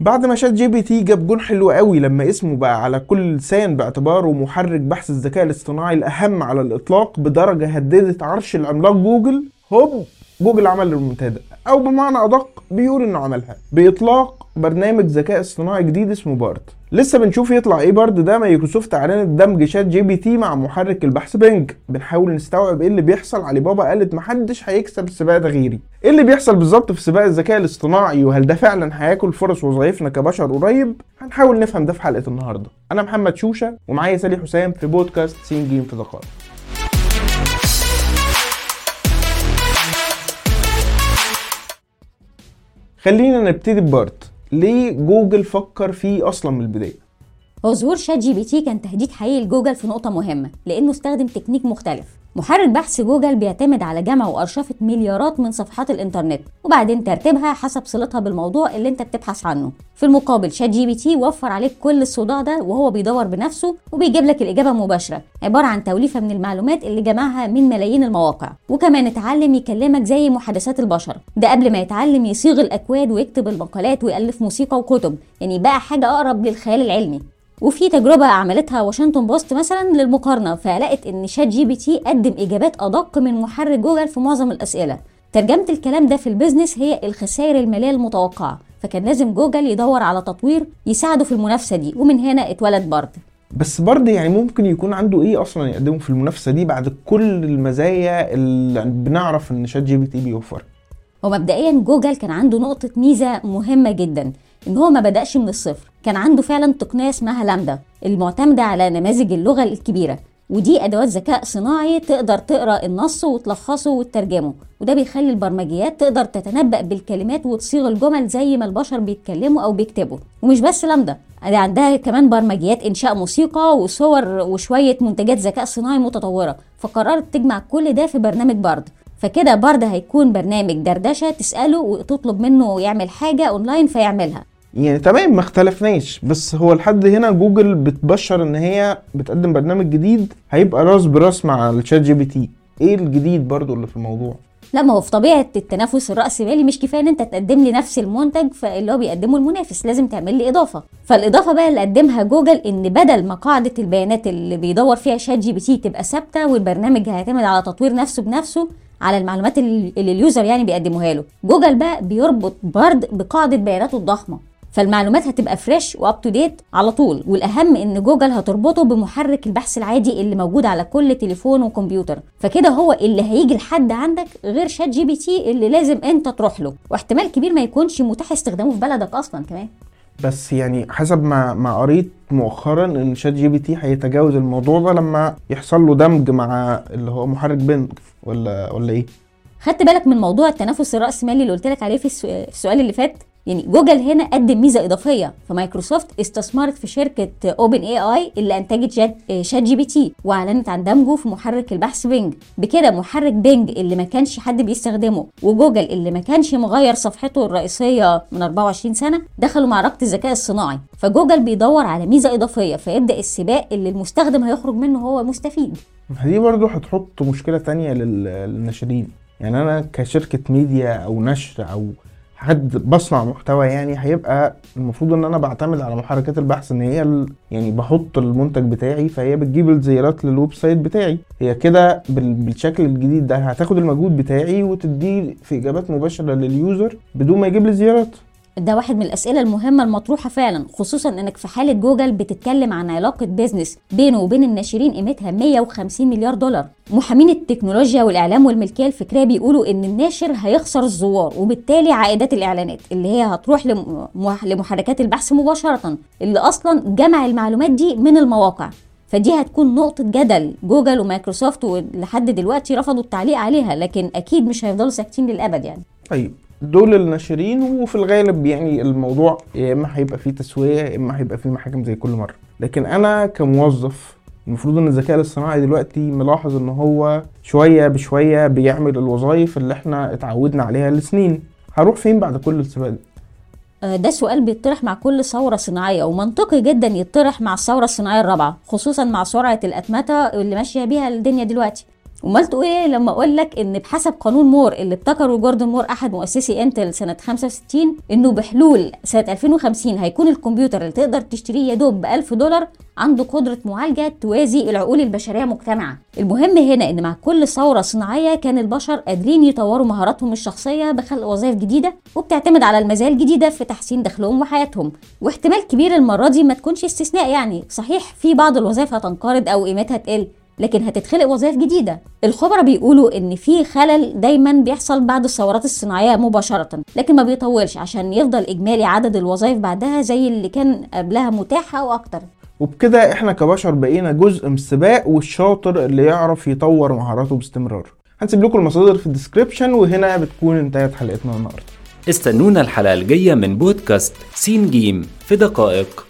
بعد ما شات جي بي تي جاب جول حلو قوي لما اسمه بقى على كل لسان باعتباره محرك بحث الذكاء الاصطناعي الأهم على الإطلاق بدرجة هددت عرش العملاق جوجل. هوب جوجل عمل المنتدى. أو بمعنى أدق بيقول إنه عملها. بإطلاق برنامج ذكاء اصطناعي جديد اسمه بارد لسه بنشوف يطلع إيه بارد ده؟ مايكروسوفت اعلنت دمج شات جي بي تي مع محرك البحث بينج بنحاول نستوعب إيه اللي بيحصل. علي بابا قالت محدش هيكسب السباق ده غيري. إيه اللي بيحصل بالظبط في سباق الذكاء الاصطناعي؟ وهل ده فعلا هياكل فرص وظائفنا كبشر قريب؟ هنحاول نفهم ده في حلقة النهارده. أنا محمد شوشة ومعايا سالي حسام في بودكاست سين جيم في دقائق. خلينا نبتدي ببارد. ليه جوجل فكر فيه أصلا من البداية؟ هو ظهور شات جي بي تي كان تهديد حقيقي لجوجل في نقطة مهمة لأنه استخدم تكنيك مختلف. محرك بحث جوجل بيعتمد على جمع وأرشفة مليارات من صفحات الإنترنت وبعدين ترتيبها حسب صلتها بالموضوع اللي أنت بتبحث عنه. في المقابل شات جي بي تي وفر عليك كل الصداع ده وهو بيدور بنفسه وبيجيب لك الإجابة مباشرة عبارة عن توليفة من المعلومات اللي جمعها من ملايين المواقع. وكمان اتعلم يكلمك زي محادثات البشر. ده قبل ما يتعلم يصيغ الأكواد ويكتب المقالات ويألف موسيقى وكتب يعني بقى حاجة أقرب للخيال العلمي. وفي تجربة عملتها واشنطن بوست مثلا للمقارنة فلقت إن شات جي بي تي قدم إجابات أدق من محرك جوجل في معظم الأسئلة. ترجمة الكلام ده في ال business هي الخسائر المالية المتوقعة فكان لازم جوجل يدور على تطوير يساعده في المنافسة دي ومن هنا اتولد بارد بس برضه يعني ممكن يكون عنده إيه أصلا يقدمه في المنافسة دي بعد كل المزايا اللي بنعرف إن شات جي بي تي بيوفرها ومبدئيا جوجل كان عنده نقطة ميزة مهمة جدا إن هو ما بدأش من الصفر. كان عنده فعلا تقنية اسمها لامدا المعتمدة على نماذج اللغة الكبيرة. ودي أدوات ذكاء صناعي تقدر تقرأ النص وتلخصه وتترجمه. وده بيخلي البرمجيات تقدر تتنبأ بالكلمات وتصيغ الجمل زي ما البشر بيتكلموا أو بيكتبوا. ومش بس لامدا عندها كمان برمجيات إنشاء موسيقى وصور وشوية منتجات ذكاء صناعي متطورة. فقررت تجمع كل ده في برنامج بارد. فكده بارد هيكون برنامج دردشة تسأله وتطلب منه يعمل حاجة أونلاين فيعملها. يعني تمام ما اختلفناش. بس هو لحد هنا جوجل بتبشر إن هي بتقدم برنامج جديد هيبقى راس برأس مع الشات جي بي تي إيه الجديد برضو اللي في الموضوع؟ لا ما هو في طبيعة التنافس الرأسمالي مش كفاية إن أنت تقدم لي نفس المنتج اللي هو بيقدمه المنافس لازم تعمل لي إضافة. فالإضافة بقى اللي قدمها جوجل إن بدل ما قاعدة البيانات اللي بيدور فيها شات جي بي تي تبقى ثابتة والبرنامج هيعتمد على تطوير نفسه بنفسه على المعلومات اللي ال user يعني بيقدموها له. جوجل بقى بيربط بارد بقاعدة بياناته الضخمة. فالمعلومات هتبقى fresh و up to date على طول. والأهم إن جوجل هتربطه بمحرك البحث العادي اللي موجود على كل تليفون وكمبيوتر. فكده هو اللي هيجي لحد عندك غير شات جي بي تي اللي لازم أنت تروح له. واحتمال كبير ما يكونش متاح استخدامه في بلدك أصلا كمان. بس يعني حسب ما ما قريت مؤخرا إن شات جي بي تي هيتجاوز الموضوع ده لما يحصل له دمج مع اللي هو محرك بينج ولا ولا إيه؟ خدت بالك من موضوع التنافس الرأسمالي اللي قلت لك عليه في السؤال اللي فات؟ يعني جوجل هنا قدم ميزة إضافية. فمايكروسوفت استثمرت في شركة OpenAI اللي أنتجت شات جي بي تي وأعلنت عن دمجه في محرك البحث بينج بكده محرك بينج اللي ما كانش حد بيستخدمه وجوجل اللي ما كانش مغير صفحته الرئيسية من 24 سنة دخلوا معركة الذكاء الصناعي. فجوجل بيدور على ميزة إضافية فيبدأ السباق اللي المستخدم هيخرج منه هو مستفيد. دي برضو هتحط مشكلة تانية للناشرين. يعني أنا كشركة ميديا أو نشر أو حد بصنع محتوى يعني هيبقى المفروض إن أنا بعتمد على محركات البحث إن هي يعني بحط المنتج بتاعي فهي بتجيب الزيارات لل website بتاعي. هي كده بالشكل الجديد ده هتاخد المجهود بتاعي وتديه في إجابات مباشرة لل user بدون ما يجيب لي زيارات. ده واحد من الأسئلة المهمة المطروحة فعلا خصوصا إنك في حالة جوجل بتتكلم عن علاقة business بينه وبين الناشرين قيمتها 150 مليار دولار. محامين التكنولوجيا والإعلام والملكية الفكرية بيقولوا إن الناشر هيخسر الزوار وبالتالي عائدات الإعلانات اللي هي هتروح لمحركات البحث مباشرة اللي أصلا جمع المعلومات دي من المواقع. فدي هتكون نقطة جدل. جوجل ومايكروسوفت ولحد دلوقتي رفضوا التعليق عليها لكن أكيد مش هيفضلوا ساكتين للأبد يعني. طيب. دول الناشرين وفي الغالب يعني الموضوع يا إما هيبقى فيه تسوية يا إما هيبقى فيه محاكم زي كل مرة. لكن أنا كموظف المفروض إن الذكاء الاصطناعي دلوقتي ملاحظ إن هو شوية بشوية بيعمل الوظائف اللي إحنا اتعودنا عليها لسنين. هروح فين بعد كل السباق ده ده سؤال بيطرح مع كل ثورة صناعية ومنطقي جدا يطرح مع الثورة الصناعية الرابعة خصوصا مع سرعة الأتمتة اللي ماشية بيها الدنيا دلوقتي. أمال تقول إيه لما أقول لك إن بحسب قانون مور اللي ابتكره جوردن مور أحد مؤسسي إنتل سنة 65 إنه بحلول سنة 2050 هيكون الكمبيوتر اللي تقدر تشتريه يا دوب ب 1000 دولار عنده قدرة معالجة توازي العقول البشرية مجتمعة. المهم هنا إن مع كل ثورة صناعية كان البشر قادرين يطوروا مهاراتهم الشخصية بخلق وظائف جديدة وبتعتمد على المزايا الجديدة في تحسين دخلهم وحياتهم. واحتمال كبير المرة دي ما تكونش استثناء يعني. صحيح في بعض الوظائف هتنقرض أو قيمتها تقل. لكن هتتخلق وظائف جديدة. الخبراء بيقولوا إن في خلل دايما بيحصل بعد الثورات الصناعية مباشرة لكن ما بيطولش عشان يفضل إجمالي عدد الوظائف بعدها زي اللي كان قبلها متاح أو أكتر. وبكده إحنا كبشر بقينا جزء من السباق والشاطر اللي يعرف يطور مهاراته باستمرار. هنسيب لكم المصادر في الديسكريبشن وهنا بتكون انتهت حلقتنا النهارده. استنونا الحلقة الجاية من بودكاست سين جيم في دقائق.